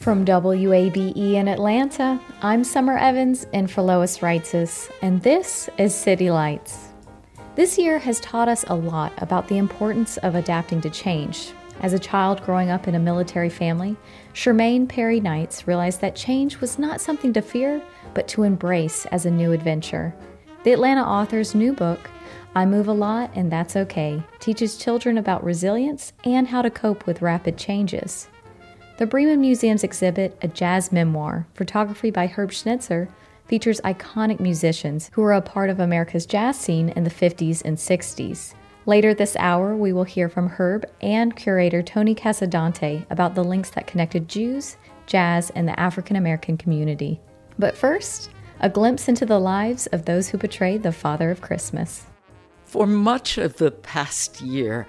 From WABE in Atlanta, I'm Summer Evans and for Lois Reitzes, and this is City Lights. This year has taught us a lot about the importance of adapting to change. As a child growing up in a military family, Shermaine Perry Knights realized that change was not something to fear, but to embrace as a new adventure. The Atlanta author's new book, I Move a Lot and That's Okay, teaches children about resilience and how to cope with rapid changes. The Breman Museum's exhibit, A Jazz Memoir, photography by Herb Snitzer, features iconic musicians who were a part of America's jazz scene in the 50s and 60s. Later this hour, we will hear from Herb and curator Tony Casadante about the links that connected Jews, jazz, and the African American community. But first, a glimpse into the lives of those who portrayed the Father of Christmas. For much of the past year,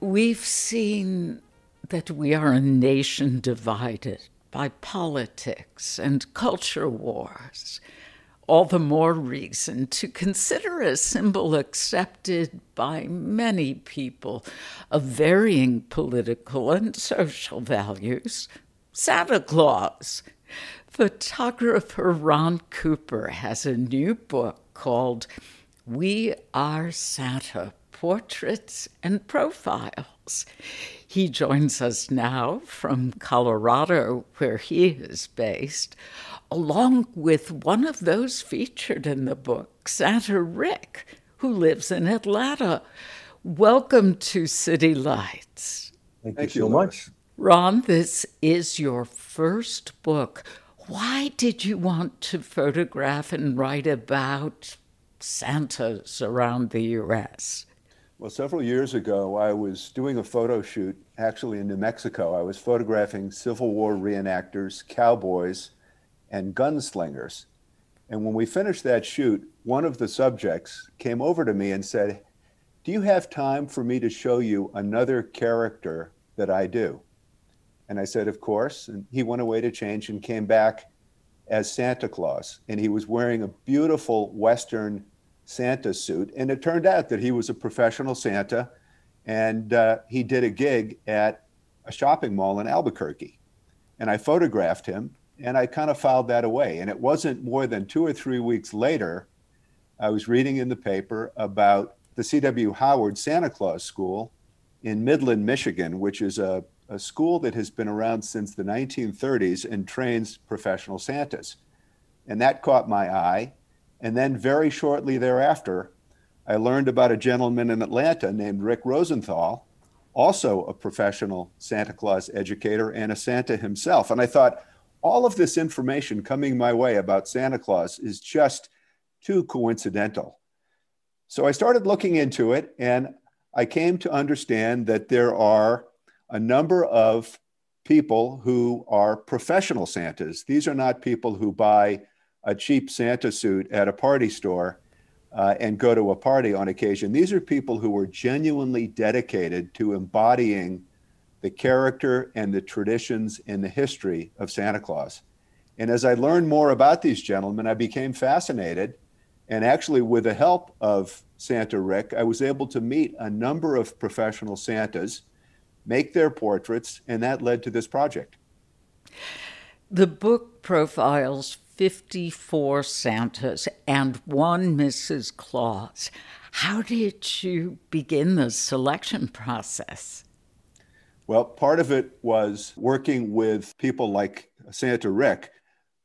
we've seen that we are a nation divided by politics and culture wars. All the more reason to consider a symbol accepted by many people of varying political and social values Santa Claus. Photographer Ron Cooper has a new book called We Are Santa Portraits and Profiles. He joins us now from Colorado, where he is based, along with one of those featured in the book, Santa Rick, who lives in Atlanta. Welcome to City Lights. Thank, Thank you so much. Ron, this is your first book. Why did you want to photograph and write about Santas around the U.S.? Well, several years ago, I was doing a photo shoot actually in New Mexico. I was photographing Civil War reenactors, cowboys, and gunslingers. And when we finished that shoot, one of the subjects came over to me and said, Do you have time for me to show you another character that I do? And I said, Of course. And he went away to change and came back as Santa Claus. And he was wearing a beautiful Western Santa suit. And it turned out that he was a professional Santa and uh, he did a gig at a shopping mall in Albuquerque. And I photographed him and I kind of filed that away. And it wasn't more than two or three weeks later, I was reading in the paper about the C.W. Howard Santa Claus School in Midland, Michigan, which is a, a school that has been around since the 1930s and trains professional Santas. And that caught my eye. And then very shortly thereafter, I learned about a gentleman in Atlanta named Rick Rosenthal, also a professional Santa Claus educator and a Santa himself. And I thought, all of this information coming my way about Santa Claus is just too coincidental. So I started looking into it and I came to understand that there are a number of people who are professional Santas. These are not people who buy a cheap Santa suit at a party store uh, and go to a party on occasion. These are people who were genuinely dedicated to embodying the character and the traditions and the history of Santa Claus. And as I learned more about these gentlemen, I became fascinated. And actually, with the help of Santa Rick, I was able to meet a number of professional Santas, make their portraits, and that led to this project. The book profiles 54 Santas and one Mrs. Claus. How did you begin the selection process? Well, part of it was working with people like Santa Rick,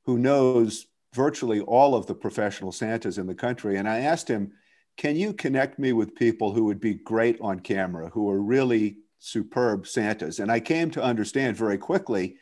who knows virtually all of the professional Santas in the country. And I asked him, Can you connect me with people who would be great on camera, who are really superb Santas? And I came to understand very quickly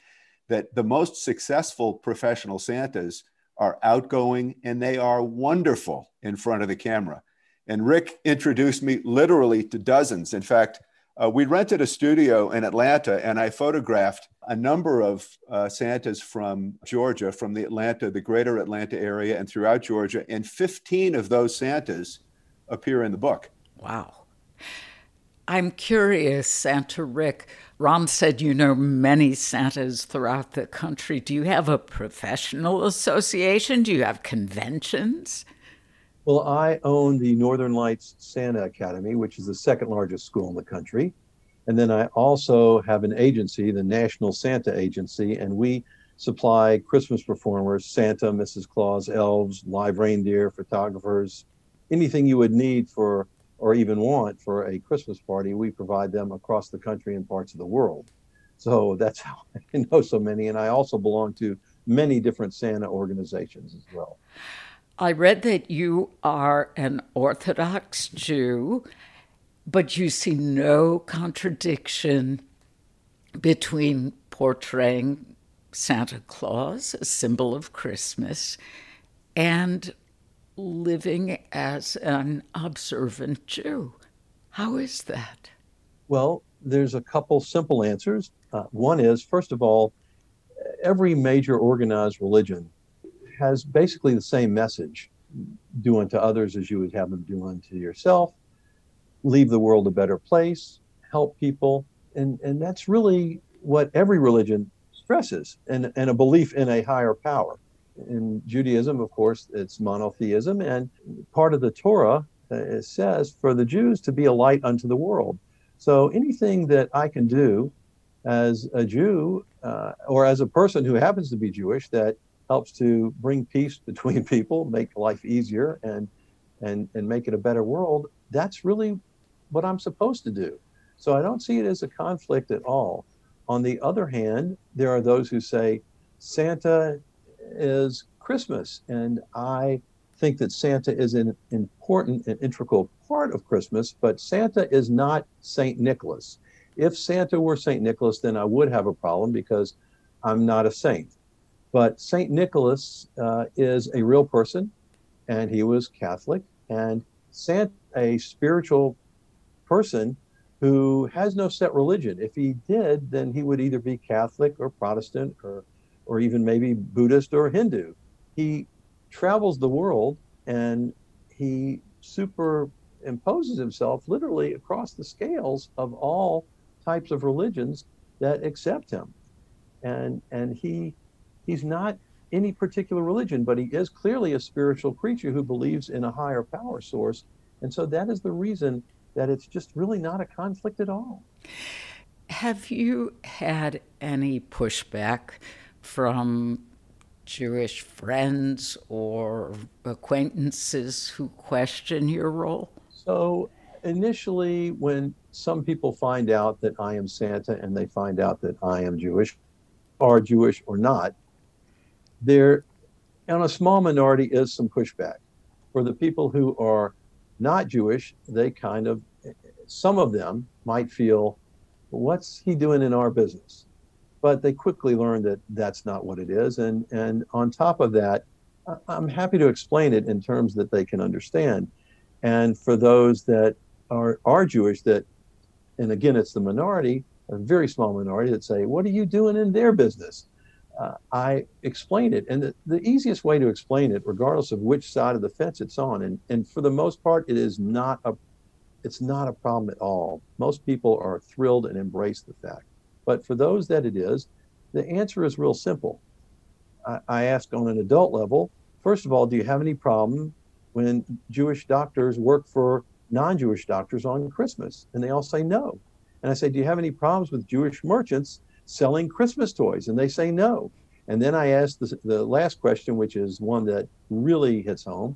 that the most successful professional Santas are outgoing and they are wonderful in front of the camera. And Rick introduced me literally to dozens. In fact, uh, we rented a studio in Atlanta and I photographed a number of uh, Santas from Georgia, from the Atlanta, the greater Atlanta area, and throughout Georgia. And 15 of those Santas appear in the book. Wow. I'm curious, Santa Rick. Ron said you know many Santas throughout the country. Do you have a professional association? Do you have conventions? Well, I own the Northern Lights Santa Academy, which is the second largest school in the country. And then I also have an agency, the National Santa Agency, and we supply Christmas performers, Santa, Mrs. Claus, elves, live reindeer, photographers, anything you would need for or even want for a Christmas party, we provide them across the country and parts of the world. So that's how I know so many. And I also belong to many different Santa organizations as well. I read that you are an Orthodox Jew, but you see no contradiction between portraying Santa Claus, a symbol of Christmas, and living as an observant Jew. How is that? Well, there's a couple simple answers. Uh, one is, first of all, every major organized religion has basically the same message do unto others as you would have them do unto yourself, leave the world a better place, help people. And, and that's really what every religion stresses and, and a belief in a higher power. In Judaism, of course, it's monotheism. And part of the Torah uh, says for the Jews to be a light unto the world. So anything that I can do as a Jew uh, or as a person who happens to be Jewish that helps to bring peace between people, make life easier, and and and make it a better world. That's really what I'm supposed to do. So I don't see it as a conflict at all. On the other hand, there are those who say Santa is Christmas, and I think that Santa is an important and integral part of Christmas, but Santa is not Saint Nicholas. If Santa were Saint Nicholas, then I would have a problem because I'm not a saint. But St. Nicholas uh, is a real person, and he was Catholic, and Santa, a spiritual person who has no set religion. If he did, then he would either be Catholic or Protestant or, or even maybe Buddhist or Hindu. He travels the world and he superimposes himself literally across the scales of all types of religions that accept him. And, and he he's not any particular religion, but he is clearly a spiritual creature who believes in a higher power source. And so that is the reason that it's just really not a conflict at all. Have you had any pushback from Jewish friends or acquaintances who question your role? So, initially, when some people find out that I am Santa and they find out that I am Jewish, are Jewish or not, there, on a small minority, is some pushback. For the people who are not Jewish, they kind of, some of them might feel, what's he doing in our business? But they quickly learn that that's not what it is. And, and on top of that, I'm happy to explain it in terms that they can understand. And for those that are, are Jewish, that, and again, it's the minority, a very small minority that say, What are you doing in their business? uh, I explain it. And the, the easiest way to explain it, regardless of which side of the fence it's on, and, and for the most part, it is not a it's not a problem at all. Most people are thrilled and embrace the fact. But for those that it is, the answer is real simple. I, I ask on an adult level, first of all, do you have any problem when Jewish doctors work for non-Jewish doctors on Christmas? And they all say no. And I say, do you have any problems with Jewish merchants selling Christmas toys? And they say no. And then I ask the, the last question, which is one that really hits home.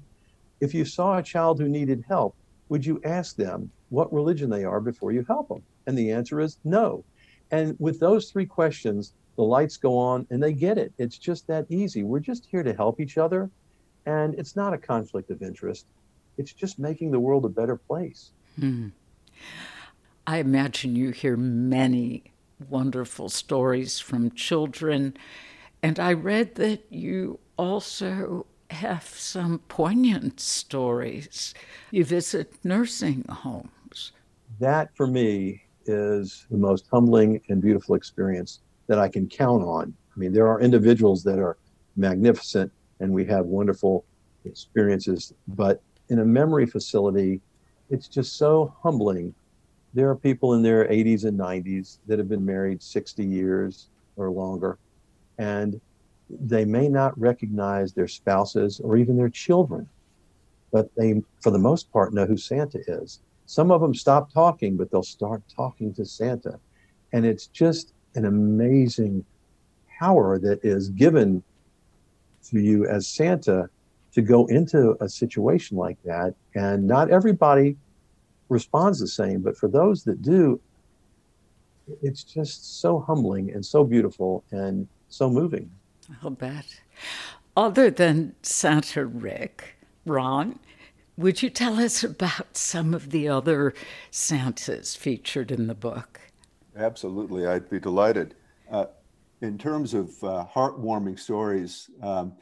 If you saw a child who needed help, would you ask them what religion they are before you help them? And the answer is no. And with those three questions, the lights go on and they get it. It's just that easy. We're just here to help each other. And it's not a conflict of interest, it's just making the world a better place. Hmm. I imagine you hear many wonderful stories from children. And I read that you also have some poignant stories. You visit nursing homes. That, for me, is the most humbling and beautiful experience that I can count on. I mean, there are individuals that are magnificent and we have wonderful experiences, but in a memory facility, it's just so humbling. There are people in their 80s and 90s that have been married 60 years or longer, and they may not recognize their spouses or even their children, but they, for the most part, know who Santa is. Some of them stop talking, but they'll start talking to Santa. And it's just an amazing power that is given to you as Santa to go into a situation like that. And not everybody responds the same, but for those that do, it's just so humbling and so beautiful and so moving. I'll bet. Other than Santa Rick, Ron, would you tell us about some of the other Santas featured in the book? Absolutely, I'd be delighted. Uh, in terms of uh, heartwarming stories, um,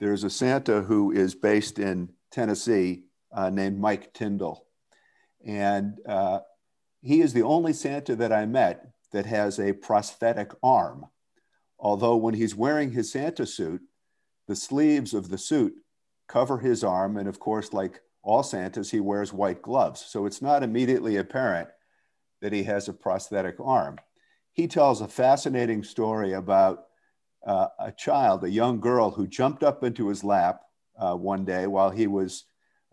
there's a Santa who is based in Tennessee uh, named Mike Tyndall. And uh, he is the only Santa that I met that has a prosthetic arm. Although, when he's wearing his Santa suit, the sleeves of the suit cover his arm. And of course, like all Santas, he wears white gloves. So it's not immediately apparent that he has a prosthetic arm. He tells a fascinating story about uh, a child, a young girl who jumped up into his lap uh, one day while he was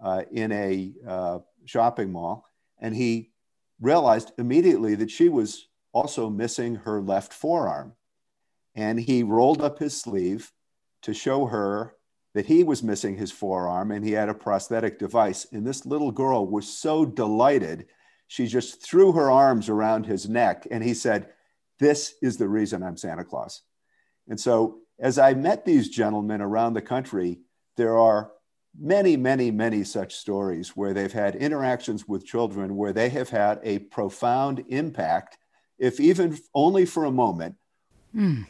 uh, in a uh, shopping mall. And he realized immediately that she was also missing her left forearm and he rolled up his sleeve to show her that he was missing his forearm and he had a prosthetic device. And this little girl was so delighted, she just threw her arms around his neck and he said, This is the reason I'm Santa Claus. And so, as I met these gentlemen around the country, there are many, many, many such stories where they've had interactions with children where they have had a profound impact, if even only for a moment. Mm.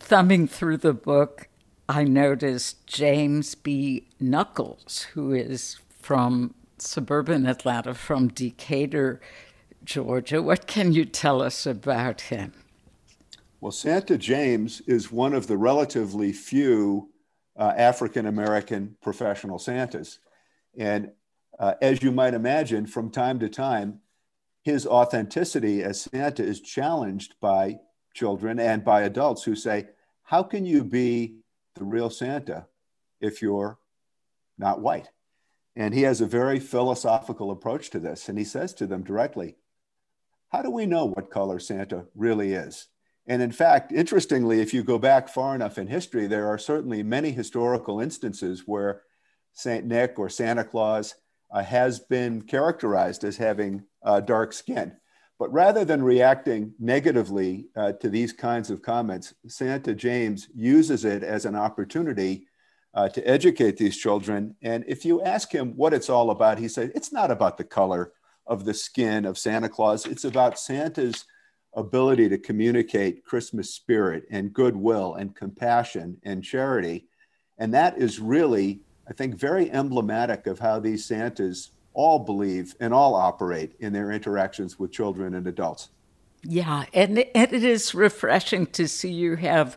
Thumbing through the book, I noticed James B. Knuckles, who is from suburban Atlanta, from Decatur, Georgia. What can you tell us about him? Well, Santa James is one of the relatively few uh, African American professional Santas. And uh, as you might imagine, from time to time, his authenticity as Santa is challenged by children and by adults who say, How can you be the real Santa if you're not white? And he has a very philosophical approach to this. And he says to them directly, How do we know what color Santa really is? And in fact, interestingly, if you go back far enough in history, there are certainly many historical instances where St. Nick or Santa Claus uh, has been characterized as having uh, dark skin. But rather than reacting negatively uh, to these kinds of comments, Santa James uses it as an opportunity uh, to educate these children. And if you ask him what it's all about, he said, it's not about the color of the skin of Santa Claus, it's about Santa's ability to communicate Christmas spirit and goodwill and compassion and charity. And that is really, I think, very emblematic of how these Santas all believe and all operate in their interactions with children and adults. Yeah, and, and it is refreshing to see you have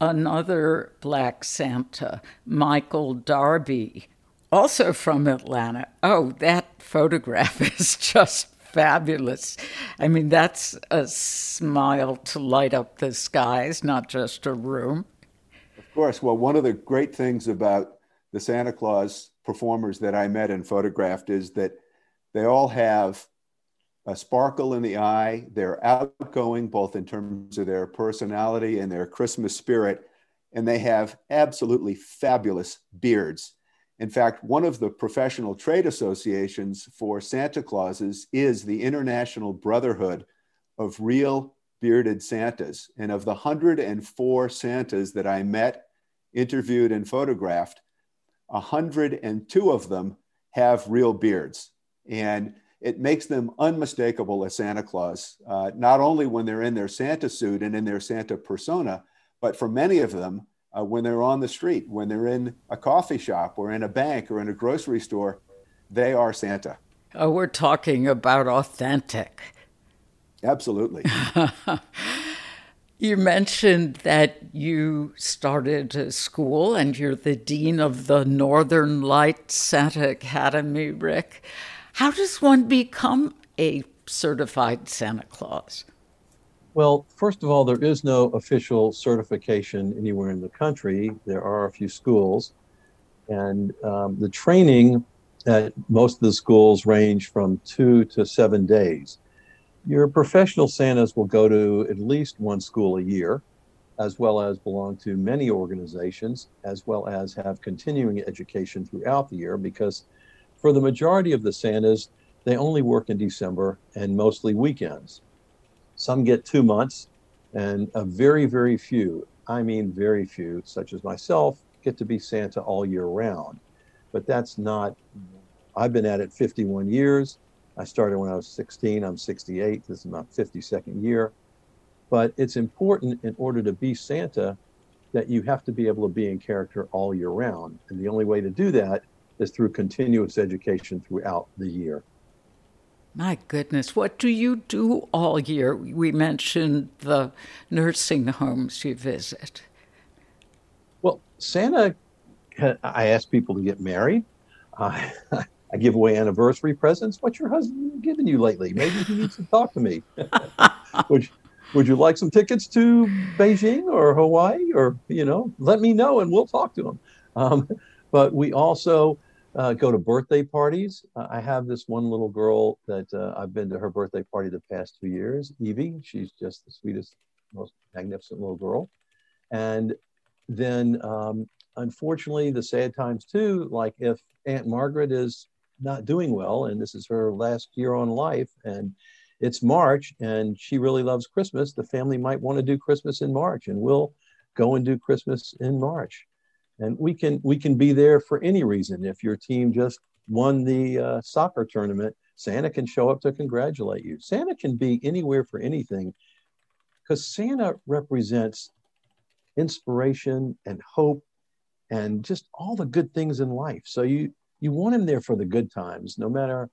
another Black Santa, Michael Darby, also from Atlanta. Oh, that photograph is just fabulous. I mean, that's a smile to light up the skies, not just a room. Of course. Well, one of the great things about the Santa Claus performers that I met and photographed is that they all have a sparkle in the eye. They're outgoing, both in terms of their personality and their Christmas spirit. And they have absolutely fabulous beards. In fact, one of the professional trade associations for Santa Clauses is the International Brotherhood of Real Bearded Santas. And of the 104 Santas that I met, interviewed, and photographed, 102 of them have real beards. And it makes them unmistakable as Santa Claus, uh, not only when they're in their Santa suit and in their Santa persona, but for many of them, uh, when they're on the street, when they're in a coffee shop or in a bank or in a grocery store, they are Santa. Oh, we're talking about authentic. Absolutely. you mentioned that you started a school and you're the dean of the Northern Light Santa Academy, Rick. How does one become a certified Santa Claus? Well, first of all, there is no official certification anywhere in the country. There are a few schools, and um, the training at most of the schools range from two to seven days. Your professional Santas will go to at least one school a year, as well as belong to many organizations, as well as have continuing education throughout the year, because for the majority of the Santas, they only work in December and mostly weekends. Some get two months, and a very, very few, I mean, very few, such as myself, get to be Santa all year round. But that's not, I've been at it 51 years. I started when I was 16. I'm 68. This is my 52nd year. But it's important in order to be Santa that you have to be able to be in character all year round. And the only way to do that is through continuous education throughout the year. My goodness, what do you do all year? We mentioned the nursing homes you visit. Well, Santa, I ask people to get married. I, I give away anniversary presents. What's your husband giving you lately? Maybe he needs to talk to me. would, would you like some tickets to Beijing or Hawaii? Or, you know, let me know and we'll talk to him. Um, but we also uh, go to birthday parties. Uh, I have this one little girl that uh, I've been to her birthday party the past two years, Evie. She's just the sweetest, most magnificent little girl. And then, um, unfortunately, the sad times too, like if Aunt Margaret is not doing well and this is her last year on life and it's March and she really loves Christmas, the family might want to do Christmas in March and we'll go and do Christmas in March. And we can we can be there for any reason. If your team just won the uh, soccer tournament santa can show up to congratulate you. Santa can be anywhere for anything because santa represents inspiration and hope and just all the good things in life. So you you want him there for the good times no matter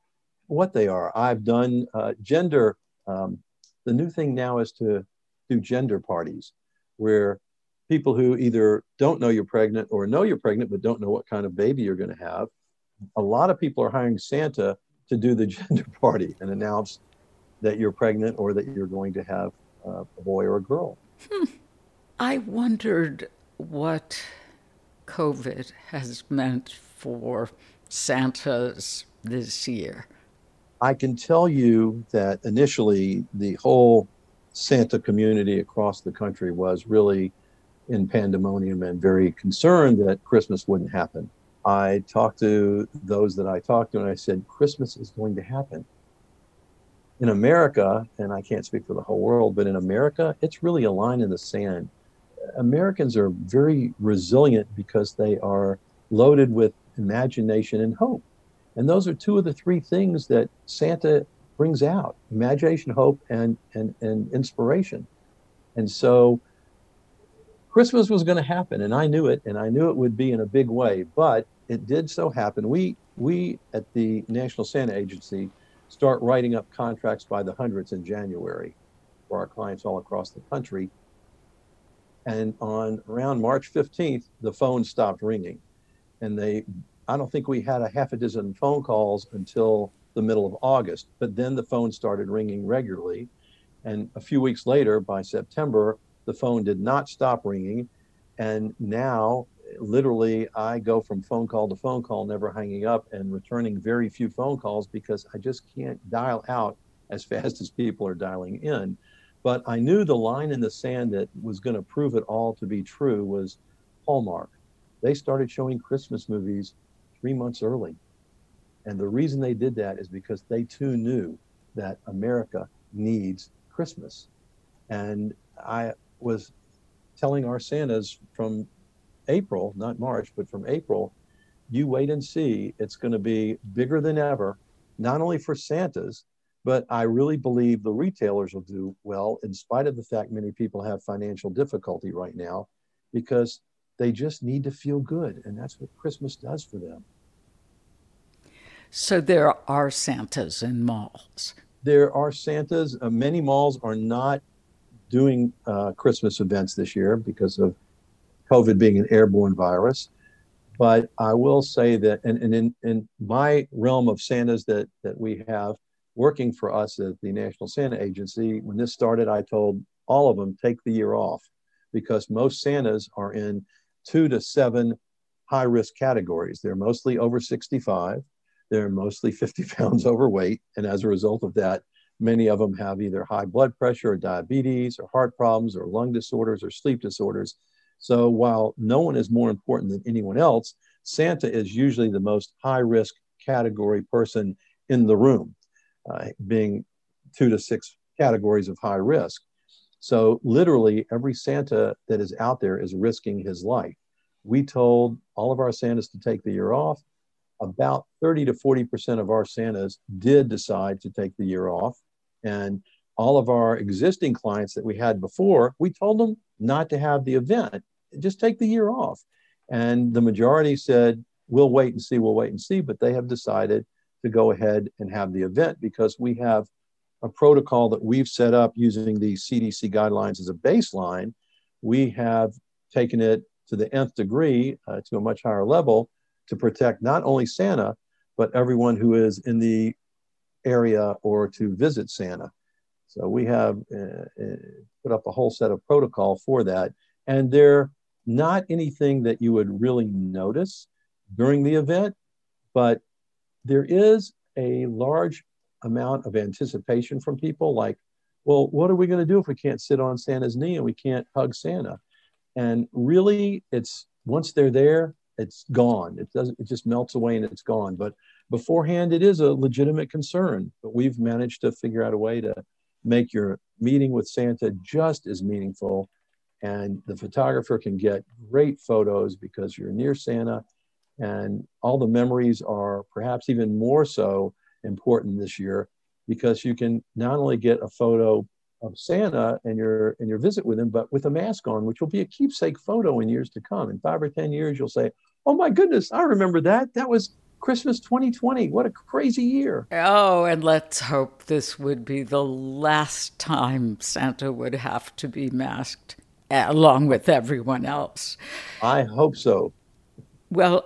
what they are i've done uh, gender um, the new thing now is to do gender parties where people who either don't know you're pregnant or know you're pregnant but don't know what kind of baby you're going to have. A lot of people are hiring Santa to do the gender party and announce that you're pregnant or that you're going to have uh, a boy or a girl. Hmm. I wondered what COVID has meant for Santas this year. I can tell you that initially the whole Santa community across the country was really in pandemonium and very concerned that Christmas wouldn't happen. I talked to those that I talked to and I said, Christmas is going to happen. In America, and I can't speak for the whole world, but in America, it's really a line in the sand. Americans are very resilient because they are loaded with imagination and hope. And those are two of the three things that Santa brings out imagination, hope, and, and, and inspiration. And so Christmas was going to happen, and I knew it, and I knew it would be in a big way. But it did so happen. We we at the National Santa Agency start writing up contracts by the hundreds in January for our clients all across the country. And on around March 15th, the phone stopped ringing, and they I don't think we had a half a dozen phone calls until the middle of August. But then the phone started ringing regularly, and a few weeks later, by September, the phone did not stop ringing. And now, literally, I go from phone call to phone call, never hanging up and returning very few phone calls because I just can't dial out as fast as people are dialing in. But I knew the line in the sand that was going to prove it all to be true was Hallmark. They started showing Christmas movies three months early. And the reason they did that is because they too knew that America needs Christmas. And I was telling our Santas from April, not March, but from April, you wait and see. It's going to be bigger than ever, not only for Santas, but I really believe the retailers will do well, in spite of the fact many people have financial difficulty right now, because they just need to feel good. And that's what Christmas does for them. So there are Santas in malls. There are Santas. Uh, many malls are not doing uh, Christmas events this year because of COVID being an airborne virus. But I will say that, and, and in, in my realm of Santas that, that we have working for us at the National Santa Agency, when this started, I told all of them take the year off because most Santas are in two to seven high risk categories. They're mostly over 65, they're mostly 50 pounds overweight. And as a result of that, many of them have either high blood pressure or diabetes or heart problems or lung disorders or sleep disorders. So while no one is more important than anyone else, Santa is usually the most high risk category person in the room, uh, being two to six categories of high risk. So literally every Santa that is out there is risking his life. We told all of our Santas to take the year off. About 30 to 40% of our Santas did decide to take the year off. And all of our existing clients that we had before, we told them not to have the event, just take the year off. And the majority said, we'll wait and see, we'll wait and see. But they have decided to go ahead and have the event because we have a protocol that we've set up using the CDC guidelines as a baseline. We have taken it to the nth degree uh, to a much higher level to protect not only Santa, but everyone who is in the area or to visit Santa. So we have uh, uh, put up a whole set of protocol for that. And they're not anything that you would really notice during the event, but there is a large amount of anticipation from people like, well, what are we going to do if we can't sit on Santa's knee and we can't hug Santa? And really, it's once they're there, it's gone. It doesn't, it just melts away and it's gone. But beforehand, it is a legitimate concern. But we've managed to figure out a way to make your meeting with Santa just as meaningful. And the photographer can get great photos because you're near Santa. And all the memories are perhaps even more so important this year because you can not only get a photo of Santa and your and your visit with him, but with a mask on, which will be a keepsake photo in years to come. In five or ten years, you'll say, "Oh my goodness, I remember that. That was Christmas 2020. What a crazy year!" Oh, and let's hope this would be the last time Santa would have to be masked, eh, along with everyone else. I hope so. Well,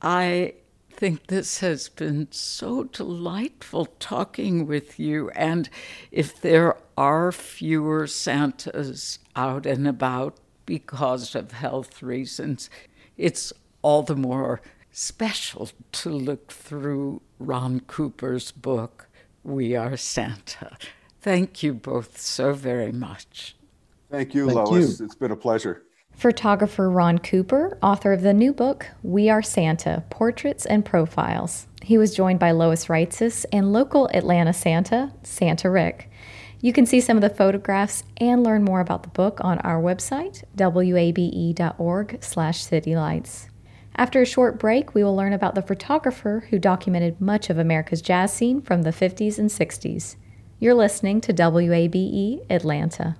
I think this has been so delightful talking with you. And if there are fewer Santas out and about because of health reasons, it's all the more special to look through Ron Cooper's book, We Are Santa. Thank you both so very much. Thank you, Thank Lois. You. It's been a pleasure. Photographer Ron Cooper, author of the new book, We Are Santa Portraits and Profiles. He was joined by Lois Reitzes and local Atlanta Santa, Santa Rick. You can see some of the photographs and learn more about the book on our website, wabe.org/citylights. After a short break, we will learn about the photographer who documented much of America's jazz scene from the 50s and 60s. You're listening to WABE Atlanta.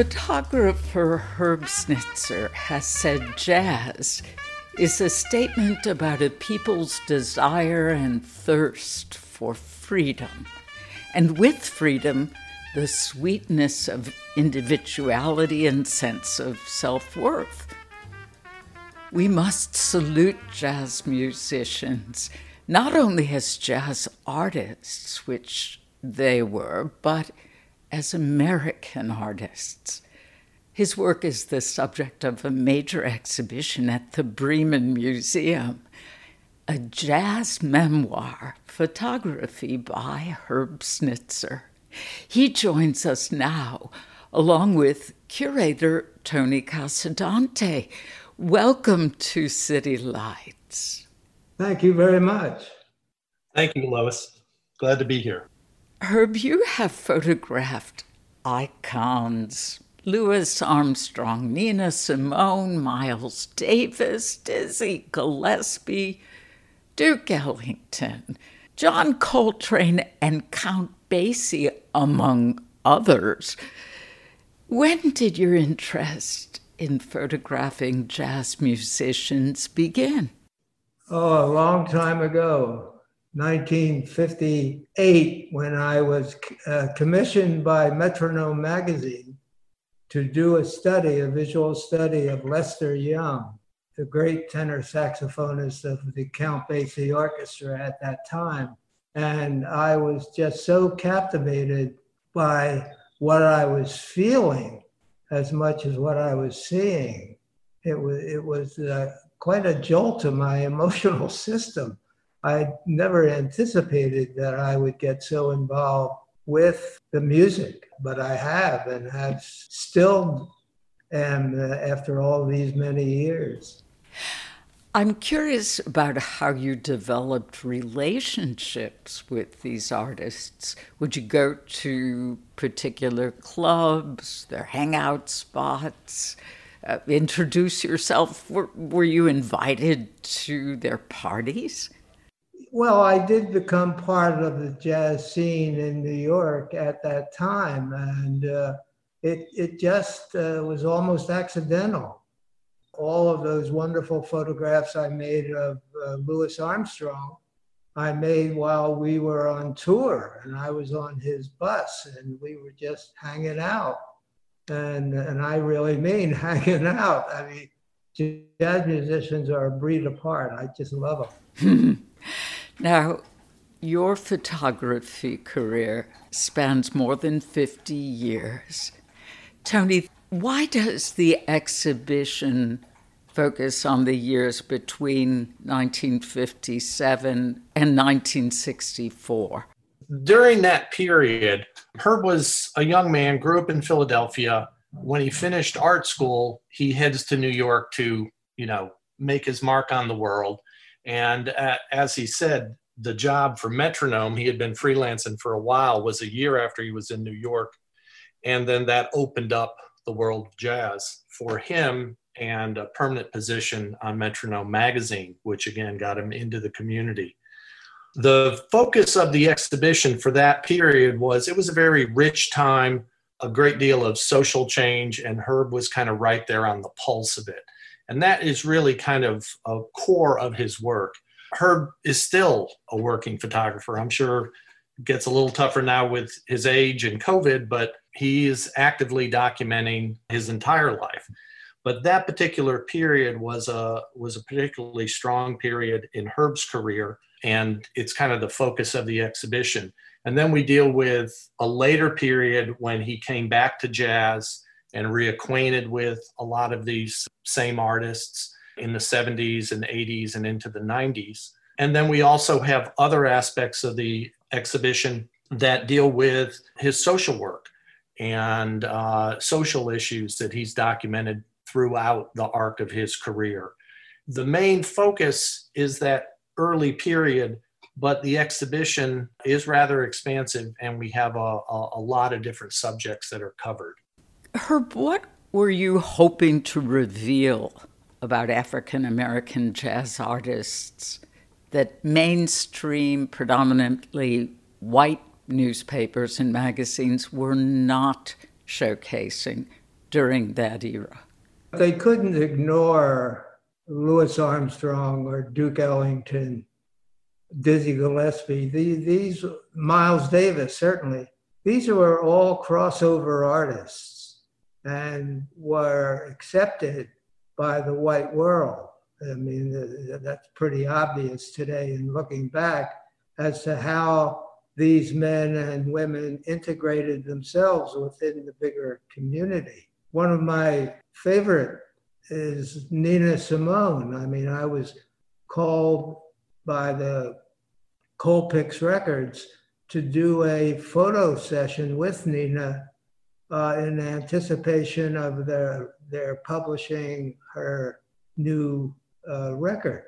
Photographer Herb Snitzer has said jazz is a statement about a people's desire and thirst for freedom. And with freedom, the sweetness of individuality and sense of self worth. We must salute jazz musicians, not only as jazz artists, which they were, but as American artists. His work is the subject of a major exhibition at the Breman Museum. a jazz memoir, photography by Herb Snitzer. He joins us now, along with curator Tony Casadante. Welcome to City Lights. Thank you very much. Thank you, Lois. Glad to be here. Herb, you have photographed icons Louis Armstrong, Nina Simone, Miles Davis, Dizzy Gillespie, Duke Ellington, John Coltrane, and Count Basie, among others. When did your interest in photographing jazz musicians begin? Oh, a long time ago, 1958, when I was uh, commissioned by Metronome magazine to do a study, a visual study of Lester Young, the great tenor saxophonist of the Count Basie Orchestra at that time. And I was just so captivated by what I was feeling as much as what I was seeing. It was, it was uh, quite a jolt to my emotional system. I never anticipated that I would get so involved with the music, but I have and have still am uh, after all these many years. I'm curious about how you developed relationships with these artists. Would you go to particular clubs, their hangout spots, uh, introduce yourself? Were, were you invited to their parties? Well, I did become part of the jazz scene in New York at that time, and uh, it it just uh, was almost accidental. All of those wonderful photographs I made of uh, Louis Armstrong, I made while we were on tour, and I was on his bus, and we were just hanging out, and and I really mean hanging out. I mean, jazz musicians are a breed apart. I just love them. Now, your photography career spans more than 50 years. Tony, why does the exhibition focus on the years between 1957 and 1964? During that period, Herb was a young man, grew up in Philadelphia. When he finished art school, he heads to New York to, you know, make his mark on the world. And uh, as he said, the job for Metronome, he had been freelancing for a while, was a year after he was in New York. And then that opened up the world of jazz for him and a permanent position on Metronome magazine, which again got him into the community. The focus of the exhibition for that period was it was a very rich time, a great deal of social change, and Herb was kind of right there on the pulse of it. And that is really kind of a core of his work. Herb is still a working photographer. I'm sure gets a little tougher now with his age and COVID, but he is actively documenting his entire life. But that particular period was a was a particularly strong period in Herb's career, and it's kind of the focus of the exhibition. And then we deal with a later period when he came back to jazz and reacquainted with a lot of these same artists in the 70s and 80s and into the 90s. And then we also have other aspects of the exhibition that deal with his social work and uh, social issues that he's documented throughout the arc of his career. The main focus is that early period, but the exhibition is rather expansive and we have a, a, a lot of different subjects that are covered. Herb, what were you hoping to reveal about African American jazz artists that mainstream, predominantly white newspapers and magazines were not showcasing during that era. They couldn't ignore Louis Armstrong or Duke Ellington, Dizzy Gillespie, these, these Miles Davis, certainly. These were all crossover artists and were accepted by the white world. I mean, that's pretty obvious today in looking back as to how these men and women integrated themselves within the bigger community. One of my favorite is Nina Simone. I mean, I was called by the Colpix Records to do a photo session with Nina uh, in anticipation of their, their publishing her new uh, record.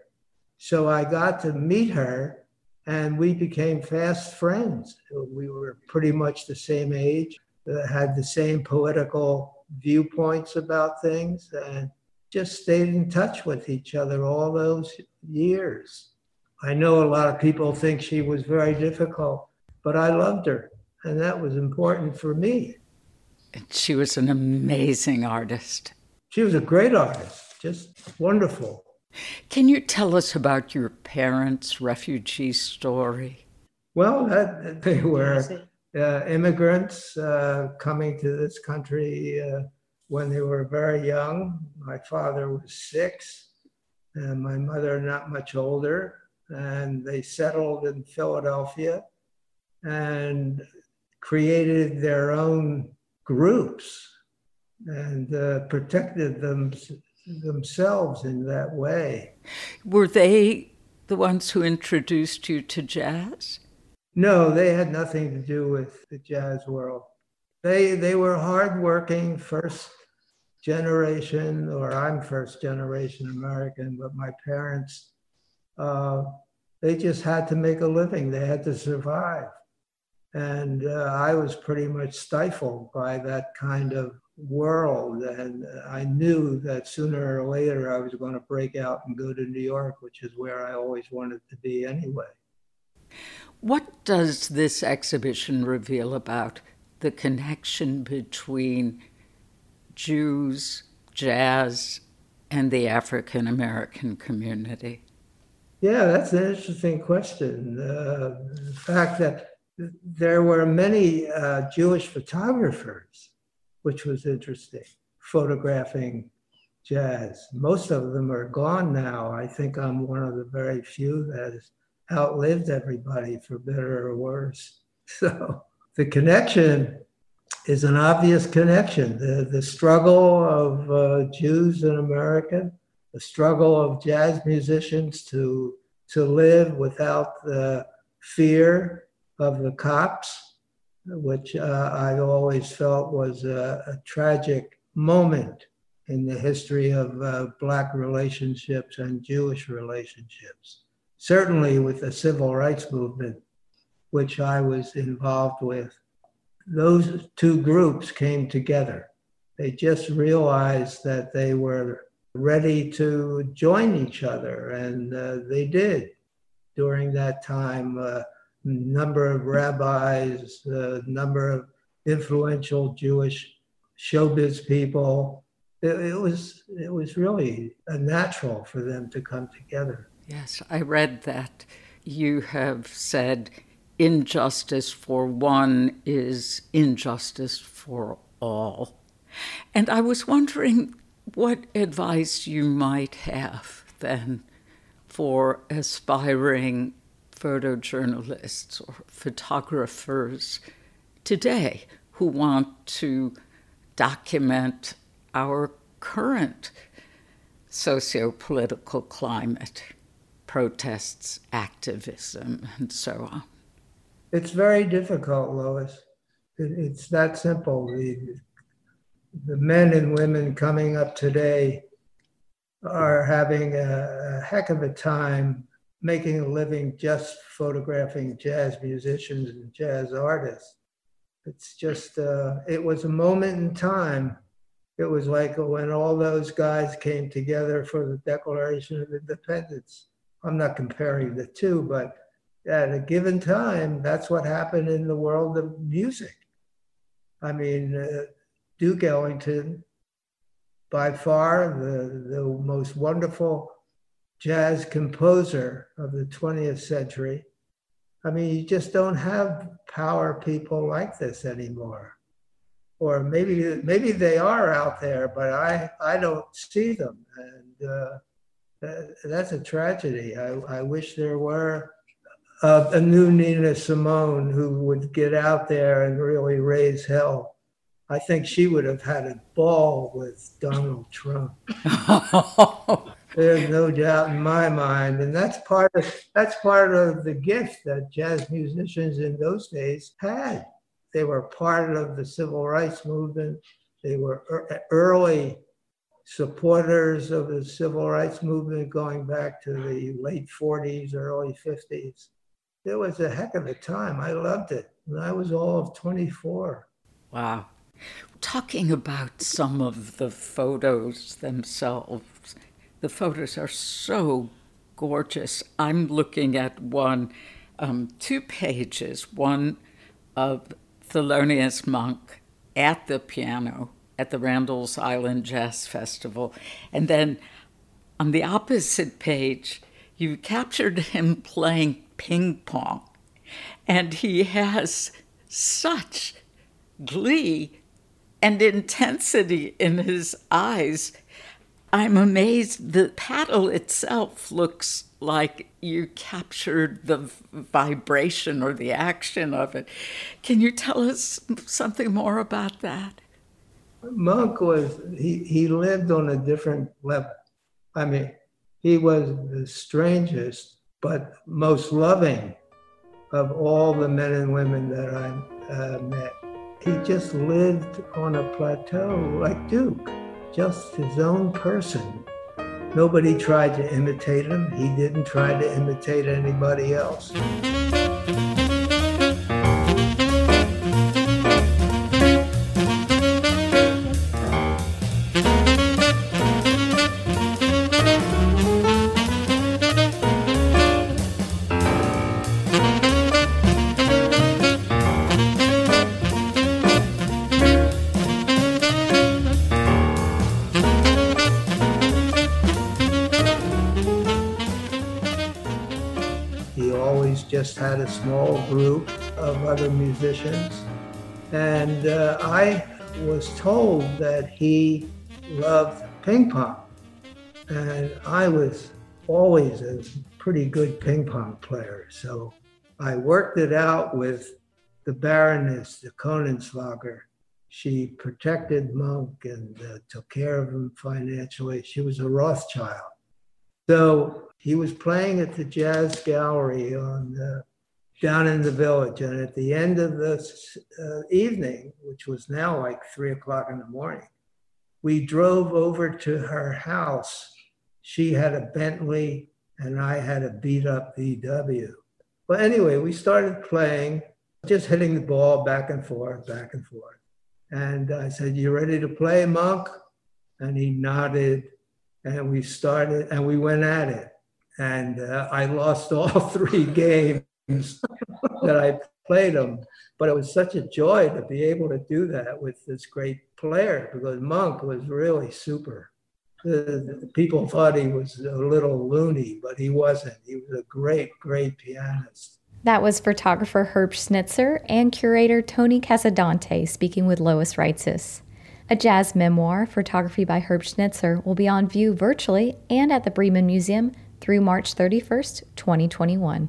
So I got to meet her and we became fast friends. We were pretty much the same age, uh, had the same political viewpoints about things, and just stayed in touch with each other all those years. I know a lot of people think she was very difficult, but I loved her, and that was important for me. She was an amazing artist. She was a great artist, just wonderful. Can you tell us about your parents' refugee story? Well, that, they were uh, immigrants uh, coming to this country uh, when they were very young. My father was six, and my mother not much older. And they settled in Philadelphia and created their own groups and uh, protected them themselves in that way. Were they the ones who introduced you to jazz? No, they had nothing to do with the jazz world. They they were hardworking first generation, or I'm first generation American, but my parents, uh, they just had to make a living. They had to survive, and uh, I was pretty much stifled by that kind of world. And I knew that sooner or later I was going to break out and go to New York, which is where I always wanted to be anyway. What does this exhibition reveal about the connection between Jews, jazz, and the African American community? Yeah, that's an interesting question. Uh, the fact that there were many uh, Jewish photographers which was interesting, photographing jazz. Most of them are gone now. I think I'm one of the very few that has outlived everybody, for better or worse. So the connection is an obvious connection. The, the struggle of uh, Jews in America, the struggle of jazz musicians to, to live without the fear of the cops which uh, I always felt was a, a, tragic moment in the history of uh, Black relationships and Jewish relationships. Certainly with the civil rights movement, which I was involved with. Those two groups came together. They just realized that they were ready to join each other, and uh, they did during that time. Number of rabbis, the number of influential Jewish showbiz people. It, it, was it was really a natural for them to come together. Yes, I read that you have said injustice for one is injustice for all. And I was wondering what advice you might have then for aspiring photojournalists or photographers today who want to document our current socio-political climate, protests, activism, and so on? It's very difficult, Lois. It's that simple. The, the men and women coming up today are having a, a heck of a time making a living just photographing jazz musicians and jazz artists. It's just, uh, it was a moment in time. It was like when all those guys came together for the Declaration of Independence. I'm not comparing the two, but at a given time, that's what happened in the world of music. I mean, uh, Duke Ellington, by far the, the most wonderful jazz composer of the 20th century. I mean, you just don't have power people like this anymore. Or maybe maybe they are out there, but I, I don't see them. And uh, that's a tragedy. I, I wish there were a, a new Nina Simone who would get out there and really raise hell. I think she would have had a ball with Donald Trump. There's no doubt in my mind, and that's part of that's part of the gift that jazz musicians in those days had. They were part of the civil rights movement. They were early supporters of the civil rights movement going back to the late 40s, early 50s. It was a heck of a time. I loved it. And I was all of 24. Wow. Talking about some of the photos themselves, the photos are so gorgeous. I'm looking at one, um, two pages, one of Thelonious Monk at the piano at the Randall's Island Jazz Festival. And then on the opposite page, you captured him playing ping pong. And he has such glee and intensity in his eyes. I'm amazed. The paddle itself looks like you captured the vibration or the action of it. Can you tell us something more about that? Monk was, he, he lived on a different level. I mean, he was the strangest but most loving of all the men and women that I uh, met. He just lived on a plateau like Duke, just his own person. Nobody tried to imitate him. He didn't try to imitate anybody else. Other musicians. And uh, I was told that he loved ping pong. And I was always a pretty good ping pong player. So I worked it out with the Baroness, the Koenigswarter. She protected Monk and uh, took care of him financially. She was a Rothschild. So he was playing at the Jazz Gallery on uh, down in the village. And at the end of the uh, evening, which was now like three o'clock in the morning, we drove over to her house. She had a Bentley and I had a beat up VW. But anyway, we started playing, just hitting the ball back and forth, back and forth. And I said, You ready to play, Monk? And he nodded. And we started and we went at it and uh, I lost all three games that I played them. But it was such a joy to be able to do that with this great player because Monk was really super. The, the people thought he was a little loony, but he wasn't. He was a great, great pianist. That was photographer Herb Snitzer and curator Tony Casadante speaking with Lois Reitzes. A jazz memoir, photography by Herb Snitzer, will be on view virtually and at the Breman Museum through March 31st, 2021.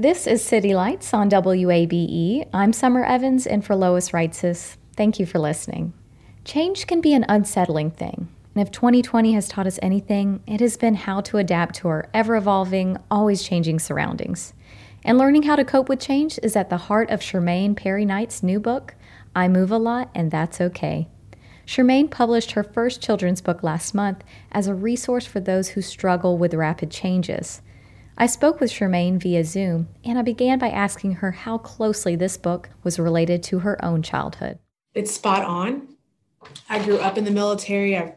This is City Lights on WABE. I'm Summer Evans and for Lois Reitzes. Thank you for listening. Change can be an unsettling thing. And if 2020 has taught us anything, it has been how to adapt to our ever evolving, always changing surroundings. And learning how to cope with change is at the heart of Charmaine Perry Knight's new book, I Move a Lot and That's Okay. Charmaine published her first children's book last month as a resource for those who struggle with rapid changes. I spoke with Charmaine via Zoom, and I began by asking her how closely this book was related to her own childhood. It's spot on. I grew up in the military. I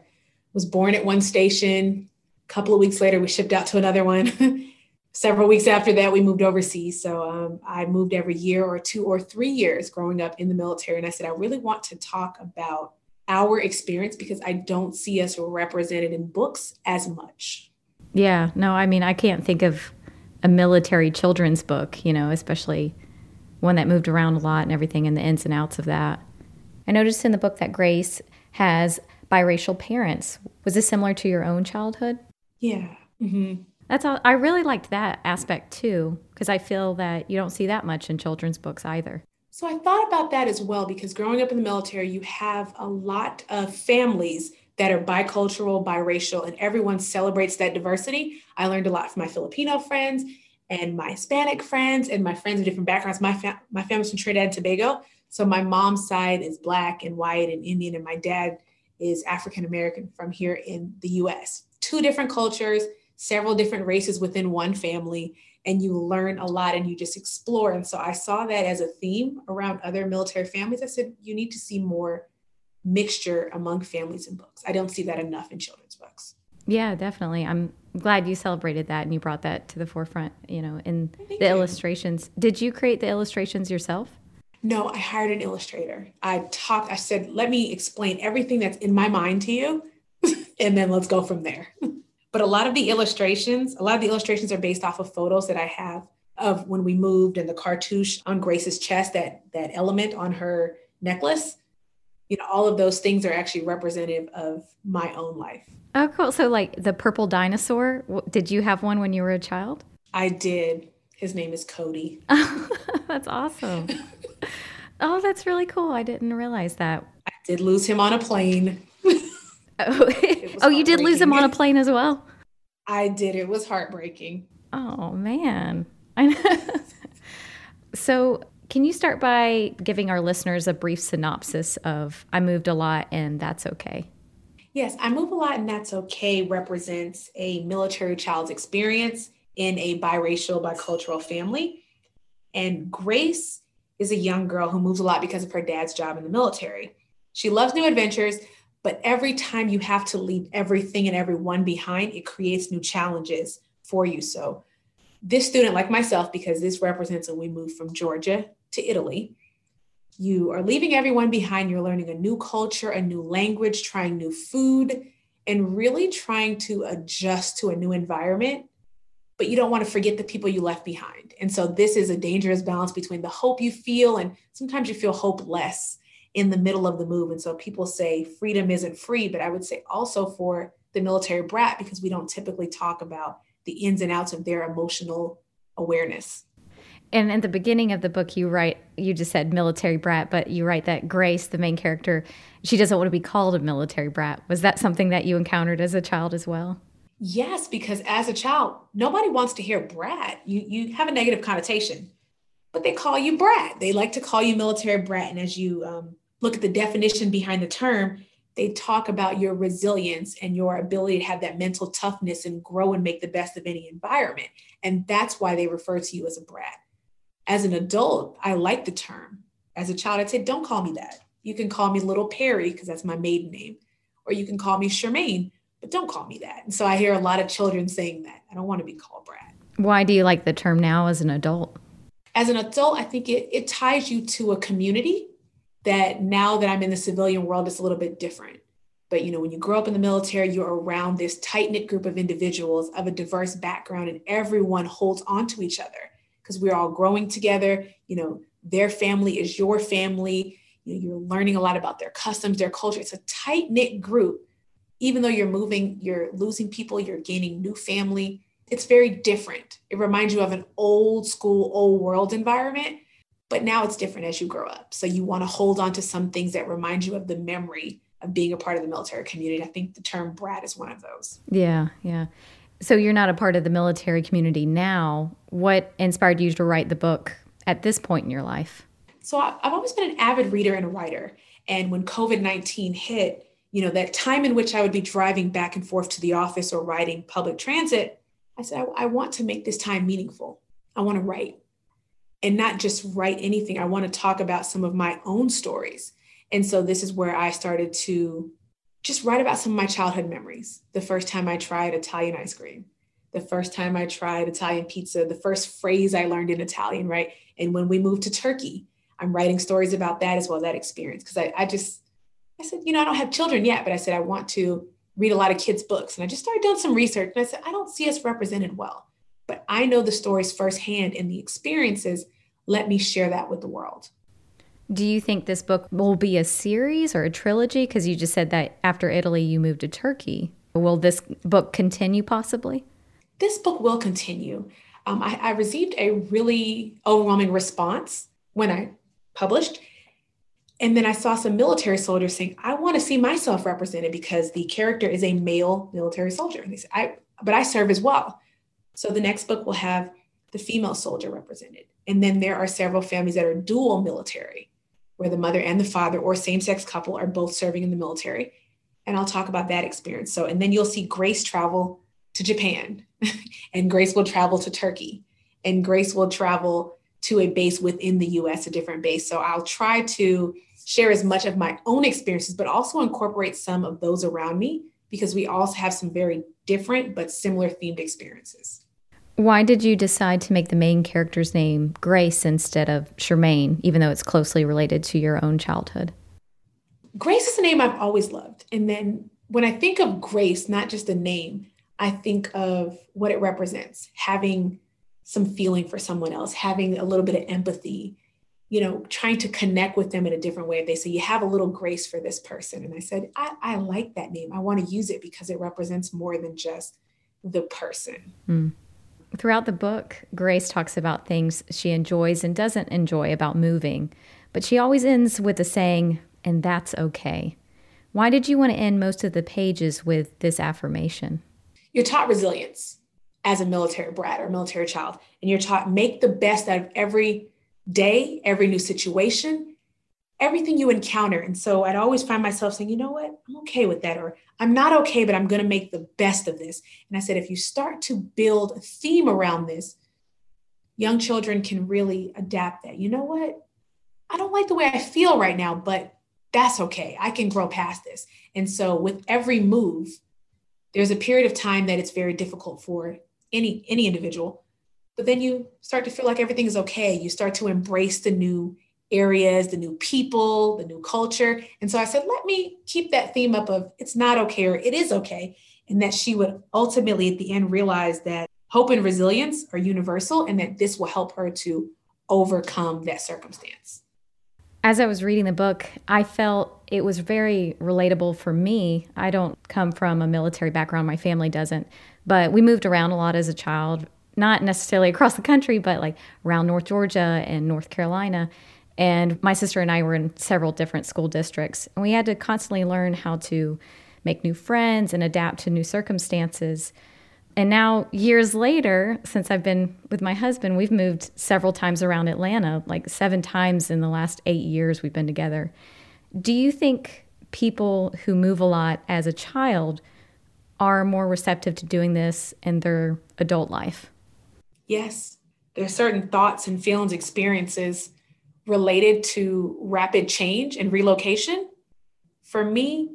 was born at one station. A couple of weeks later, we shipped out to another one. Several weeks after that, we moved overseas. So um, I moved every year or two or three years growing up in the military. And I said, I really want to talk about our experience because I don't see us represented in books as much. Yeah, no, I mean, I can't think of a military children's book, you know, especially one that moved around a lot and everything and the ins and outs of that. I noticed in the book that Grace has biracial parents. Was this similar to your own childhood? Yeah. Mm-hmm. That's all. I really liked that aspect too, because I feel that you don't see that much in children's books either. So I thought about that as well, because growing up in the military, you have a lot of families that are bicultural, biracial, and everyone celebrates that diversity. I learned a lot from my Filipino friends and my Hispanic friends and my friends of different backgrounds. My, fa- my family's from Trinidad and Tobago. So my mom's side is black and white and Indian, and my dad is African American from here in the US. Two different cultures, several different races within one family, and you learn a lot and you just explore. And so I saw that as a theme around other military families. I said, you need to see more mixture among families and books. I don't see that enough in children's books. Yeah, definitely. I'm glad you celebrated that and you brought that to the forefront, you know, in Thank the you. illustrations. Did you create the illustrations yourself? No, I hired an illustrator. I talked, I said, let me explain everything that's in my mind to you, and then let's go from there. but a lot of the illustrations, a lot of the illustrations are based off of photos that I have of when we moved and the cartouche on Grace's chest, that that element on her necklace you know, all of those things are actually representative of my own life. Oh, cool. So, like the purple dinosaur, did you have one when you were a child? I did. His name is Cody. that's awesome. oh, that's really cool. I didn't realize that. I did lose him on a plane. oh, oh you did lose him on a plane as well? I did. It was heartbreaking. Oh, man. I know. so, can you start by giving our listeners a brief synopsis of I Moved a Lot and That's Okay? Yes, I Move a Lot and That's Okay represents a military child's experience in a biracial, bicultural family. And Grace is a young girl who moves a lot because of her dad's job in the military. She loves new adventures, but every time you have to leave everything and everyone behind, it creates new challenges for you. So, this student, like myself, because this represents when we moved from Georgia to Italy. You are leaving everyone behind. You're learning a new culture, a new language, trying new food, and really trying to adjust to a new environment. But you don't want to forget the people you left behind. And so this is a dangerous balance between the hope you feel and sometimes you feel hopeless in the middle of the move. And so people say freedom isn't free, but I would say also for the military brat, because we don't typically talk about the ins and outs of their emotional awareness. And at the beginning of the book you write you just said military brat but you write that grace the main character she doesn't want to be called a military brat. Was that something that you encountered as a child as well? Yes because as a child nobody wants to hear brat. You you have a negative connotation but they call you brat. They like to call you military brat. And as you um, look at the definition behind the term they talk about your resilience and your ability to have that mental toughness and grow and make the best of any environment and that's why they refer to you as a brat as an adult, I like the term. As a child, I'd say, don't call me that. You can call me Little Perry because that's my maiden name, or you can call me Charmaine, but don't call me that. And so I hear a lot of children saying that. I don't want to be called brat. Why do you like the term now as an adult? As an adult, I think it, it ties you to a community that now that I'm in the civilian world, it's a little bit different. But you know, when you grow up in the military, you're around this tight knit group of individuals of a diverse background, and everyone holds on to each other because we're all growing together. You know, their family is your family. You know, you're learning a lot about their customs, their culture. It's a tight knit group. Even though you're moving, you're losing people, you're gaining new family. It's very different. It reminds you of an old school, old world environment, but now it's different as you grow up. So you want to hold on to some things that remind you of the memory of being a part of the military community. I think the term brat is one of those. Yeah, yeah. So you're not a part of the military community now. What inspired you to write the book at this point in your life? So I've always been an avid reader and a writer. And when COVID 19 hit, you know, that time in which I would be driving back and forth to the office or riding public transit, I said, I, I want to make this time meaningful. I want to write and not just write anything. I want to talk about some of my own stories. And so this is where I started to just write about some of my childhood memories. The first time I tried Italian ice cream, the first time I tried Italian pizza, the first phrase I learned in Italian, right? And when we moved to Turkey, I'm writing stories about that as well, that experience. Because I, I just, I said, you know, I don't have children yet, but I said, I want to read a lot of kids' books. And I just started doing some research. And I said, I don't see us represented well, but I know the stories firsthand and the experiences. Let me share that with the world. Do you think this book will be a series or a trilogy? Because you just said that after Italy, you moved to Turkey. Will this book continue possibly? This book will continue. Um, I, I received a really overwhelming response when I published. And then I saw some military soldiers saying, I want to see myself represented because the character is a male military soldier. And they said, I, but I serve as well. So the next book will have the female soldier represented. And then there are several families that are dual military, where the mother and the father or same sex couple are both serving in the military. And I'll talk about that experience. So, and then you'll see Grace travel to Japan, and Grace will travel to Turkey, and Grace will travel to a base within the US, a different base. So I'll try to share as much of my own experiences, but also incorporate some of those around me because we also have some very different but similar themed experiences. Why did you decide to make the main character's name Grace instead of Charmaine, even though it's closely related to your own childhood? Grace is a name I've always loved. And then when I think of Grace, not just a name, I think of what it represents having some feeling for someone else, having a little bit of empathy, you know, trying to connect with them in a different way. They say, you have a little grace for this person. And I said, I, I like that name. I want to use it because it represents more than just the person. Mm. Throughout the book, Grace talks about things she enjoys and doesn't enjoy about moving, but she always ends with the saying, and that's okay. Why did you want to end most of the pages with this affirmation? You're taught resilience as a military brat or military child. And you're taught make the best out of every day, every new situation, everything you encounter. And so I'd always find myself saying, you know what, I'm okay with that. Or I'm not okay, but I'm going to make the best of this. And I said, if you start to build a theme around this, young children can really adapt that. You know what? I don't like the way I feel right now, but that's okay. I can grow past this. And so with every move, there's a period of time that it's very difficult for any any individual but then you start to feel like everything is okay you start to embrace the new areas the new people the new culture and so i said let me keep that theme up of it's not okay or it is okay and that she would ultimately at the end realize that hope and resilience are universal and that this will help her to overcome that circumstance as I was reading the book, I felt it was very relatable for me. I don't come from a military background, my family doesn't, but we moved around a lot as a child, not necessarily across the country, but like around North Georgia and North Carolina. And my sister and I were in several different school districts, and we had to constantly learn how to make new friends and adapt to new circumstances. And now, years later, since I've been with my husband, we've moved several times around Atlanta, like seven times in the last eight years we've been together. Do you think people who move a lot as a child are more receptive to doing this in their adult life? Yes. There are certain thoughts and feelings, experiences related to rapid change and relocation. For me,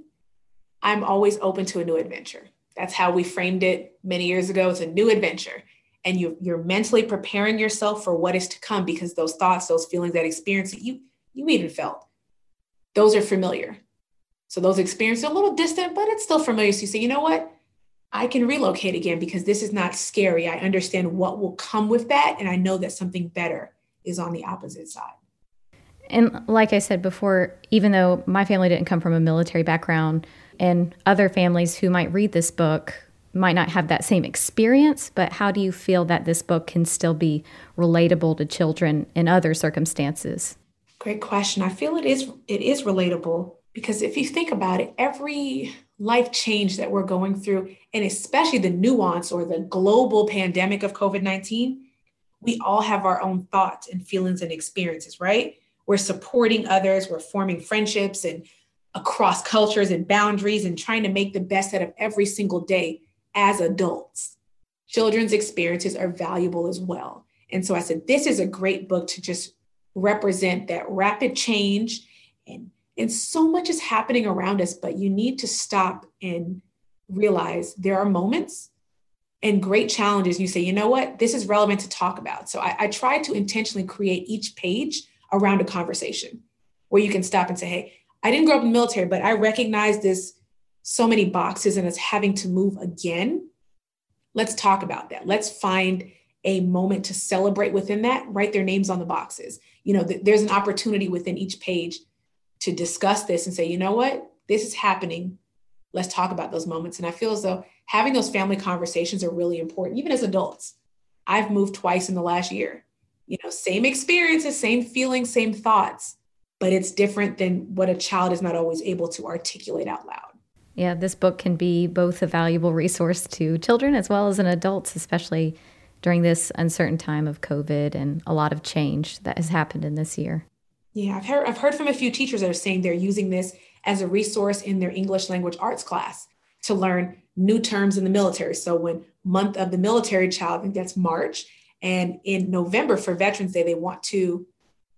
I'm always open to a new adventure. That's how we framed it many years ago. It's a new adventure. And you, you're mentally preparing yourself for what is to come because those thoughts, those feelings, that experience that you, you even felt, those are familiar. So those experiences are a little distant, but it's still familiar. So you say, you know what? I can relocate again because this is not scary. I understand what will come with that. And I know that something better is on the opposite side. And like I said before, even though my family didn't come from a military background, and other families who might read this book might not have that same experience, but how do you feel that this book can still be relatable to children in other circumstances? Great question. I feel it is it is relatable because if you think about it, every life change that we're going through, and especially the nuance or the global pandemic of COVID 19, we all have our own thoughts and feelings and experiences, right? We're supporting others, we're forming friendships and across cultures and boundaries and trying to make the best out of every single day as adults. children's experiences are valuable as well. And so I said, this is a great book to just represent that rapid change and and so much is happening around us, but you need to stop and realize there are moments and great challenges. You say, you know what, this is relevant to talk about. So I, I try to intentionally create each page around a conversation where you can stop and say, hey, I didn't grow up in the military, but I recognize this so many boxes and it's having to move again. Let's talk about that. Let's find a moment to celebrate within that, write their names on the boxes. You know, th- there's an opportunity within each page to discuss this and say, you know what, this is happening. Let's talk about those moments. And I feel as though having those family conversations are really important, even as adults. I've moved twice in the last year. You know, same experiences, same feelings, same thoughts, but it's different than what a child is not always able to articulate out loud. Yeah, this book can be both a valuable resource to children as well as an adults, especially during this uncertain time of COVID and a lot of change that has happened in this year. Yeah, I've heard I've heard from a few teachers that are saying they're using this as a resource in their English language arts class to learn new terms in the military. So when month of the military child, I think that's March, and in November for Veterans Day, they want to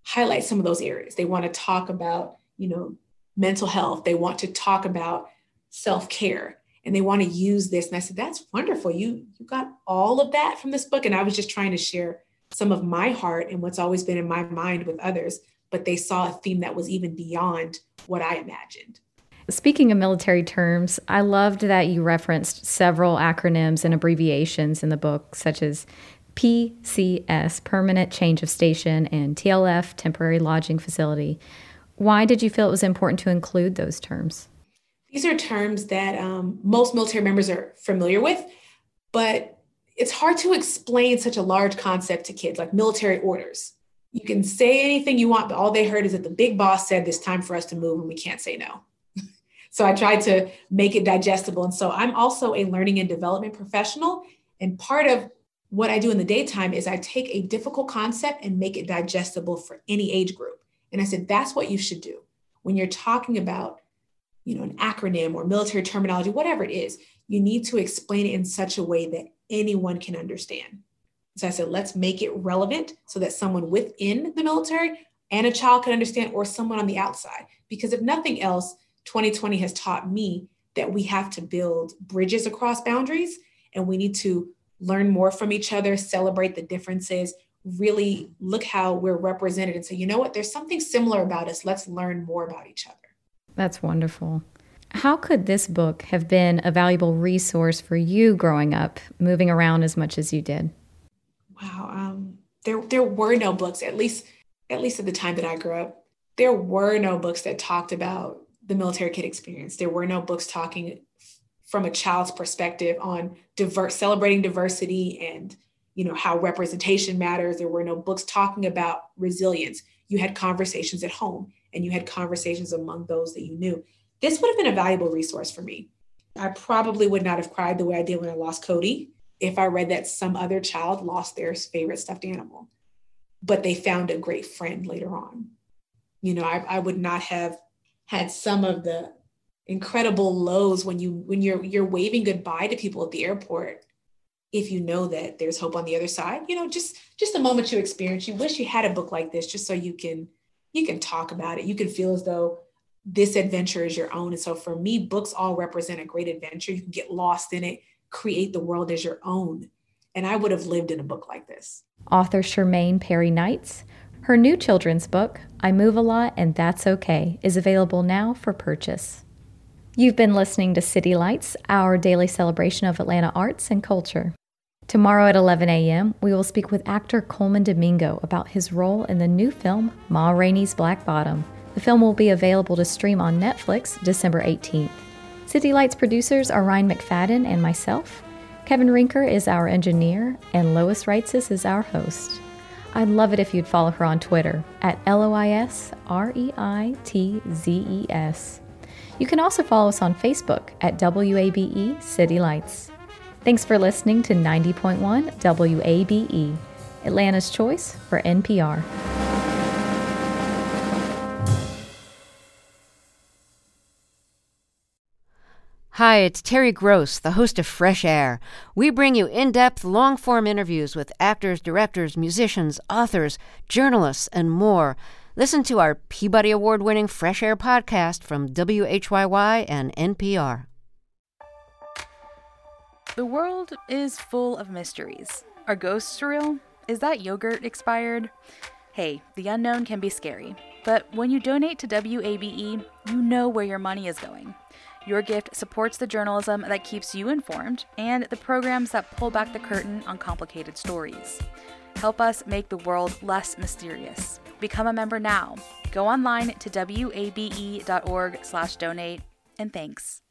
highlight some of those areas. They want to talk about, you know, mental health. They want to talk about self-care and they want to use this. And I said, that's wonderful. You you got all of that from this book. And I was just trying to share some of my heart and what's always been in my mind with others but they saw a theme that was even beyond what I imagined. Speaking of military terms, I loved that you referenced several acronyms and abbreviations in the book, such as PCS, Permanent Change of Station, and TLF, Temporary Lodging Facility. Why did you feel it was important to include those terms? These are terms that um, most military members are familiar with, but it's hard to explain such a large concept to kids like military orders you can say anything you want, but all they heard is that the big boss said it's time for us to move and we can't say no. so I tried to make it digestible. And so I'm also a learning and development professional. And part of what I do in the daytime is I take a difficult concept and make it digestible for any age group. And I said, that's what you should do. When you're talking about, you know, an acronym or military terminology, whatever it is, you need to explain it in such a way that anyone can understand. So I said, let's make it relevant so that someone within the military and a child can understand, or someone on the outside. Because if nothing else, 2020 has taught me that we have to build bridges across boundaries and we need to learn more from each other, celebrate the differences, really look how we're represented and say, you know what, there's something similar about us. Let's learn more about each other. That's wonderful. How could this book have been a valuable resource for you growing up, moving around as much as you did? wow, um, there there were no books, at least at least at the time that I grew up, there were no books that talked about the military kid experience. There were no books talking from a child's perspective on diverse celebrating diversity and you know how representation matters. There were no books talking about resilience. You had conversations at home and you had conversations among those that you knew. This would have been a valuable resource for me. I probably would not have cried the way I did when I lost Cody if I read that some other child lost their favorite stuffed animal, but they found a great friend later on. You know, I, I would not have had some of the incredible lows when you when you're you're waving goodbye to people at the airport if you know that there's hope on the other side you know just just the moment you experience you wish you had a book like this just so you can you can talk about it you can feel as though this adventure is your own and so for me books all represent a great adventure you can get lost in it create the world as your own. And I would have lived in a book like this. Author Charmaine Perry Knights. Her new children's book, I Move a Lot and That's Okay, is available now for purchase. You've been listening to City Lights, our daily celebration of Atlanta arts and culture. Tomorrow at 11 a.m., we will speak with actor Colman Domingo about his role in the new film Ma Rainey's Black Bottom. The film will be available to stream on Netflix December 18th. City Lights producers are Ryan McFadden and myself. Kevin Rinker is our engineer, and Lois Reitzes is our host. I'd love it if you'd follow her on Twitter at L O I S R E I T Z E S. You can also follow us on Facebook at WABE City Lights. Thanks for listening to 90.1 WABE, Atlanta's choice for NPR. Hi, it's Terry Gross, the host of Fresh Air. We bring you in depth, long form interviews with actors, directors, musicians, authors, journalists, and more. Listen to our Peabody Award winning Fresh Air podcast from WHYY and NPR. The world is full of mysteries. Are ghosts real? Is that yogurt expired? Hey, the unknown can be scary, but when you donate to WABE, you know where your money is going. Your gift supports the journalism that keeps you informed and the programs that pull back the curtain on complicated stories. Help us make the world less mysterious. Become a member now. Go online to wabe.org/donate and thanks.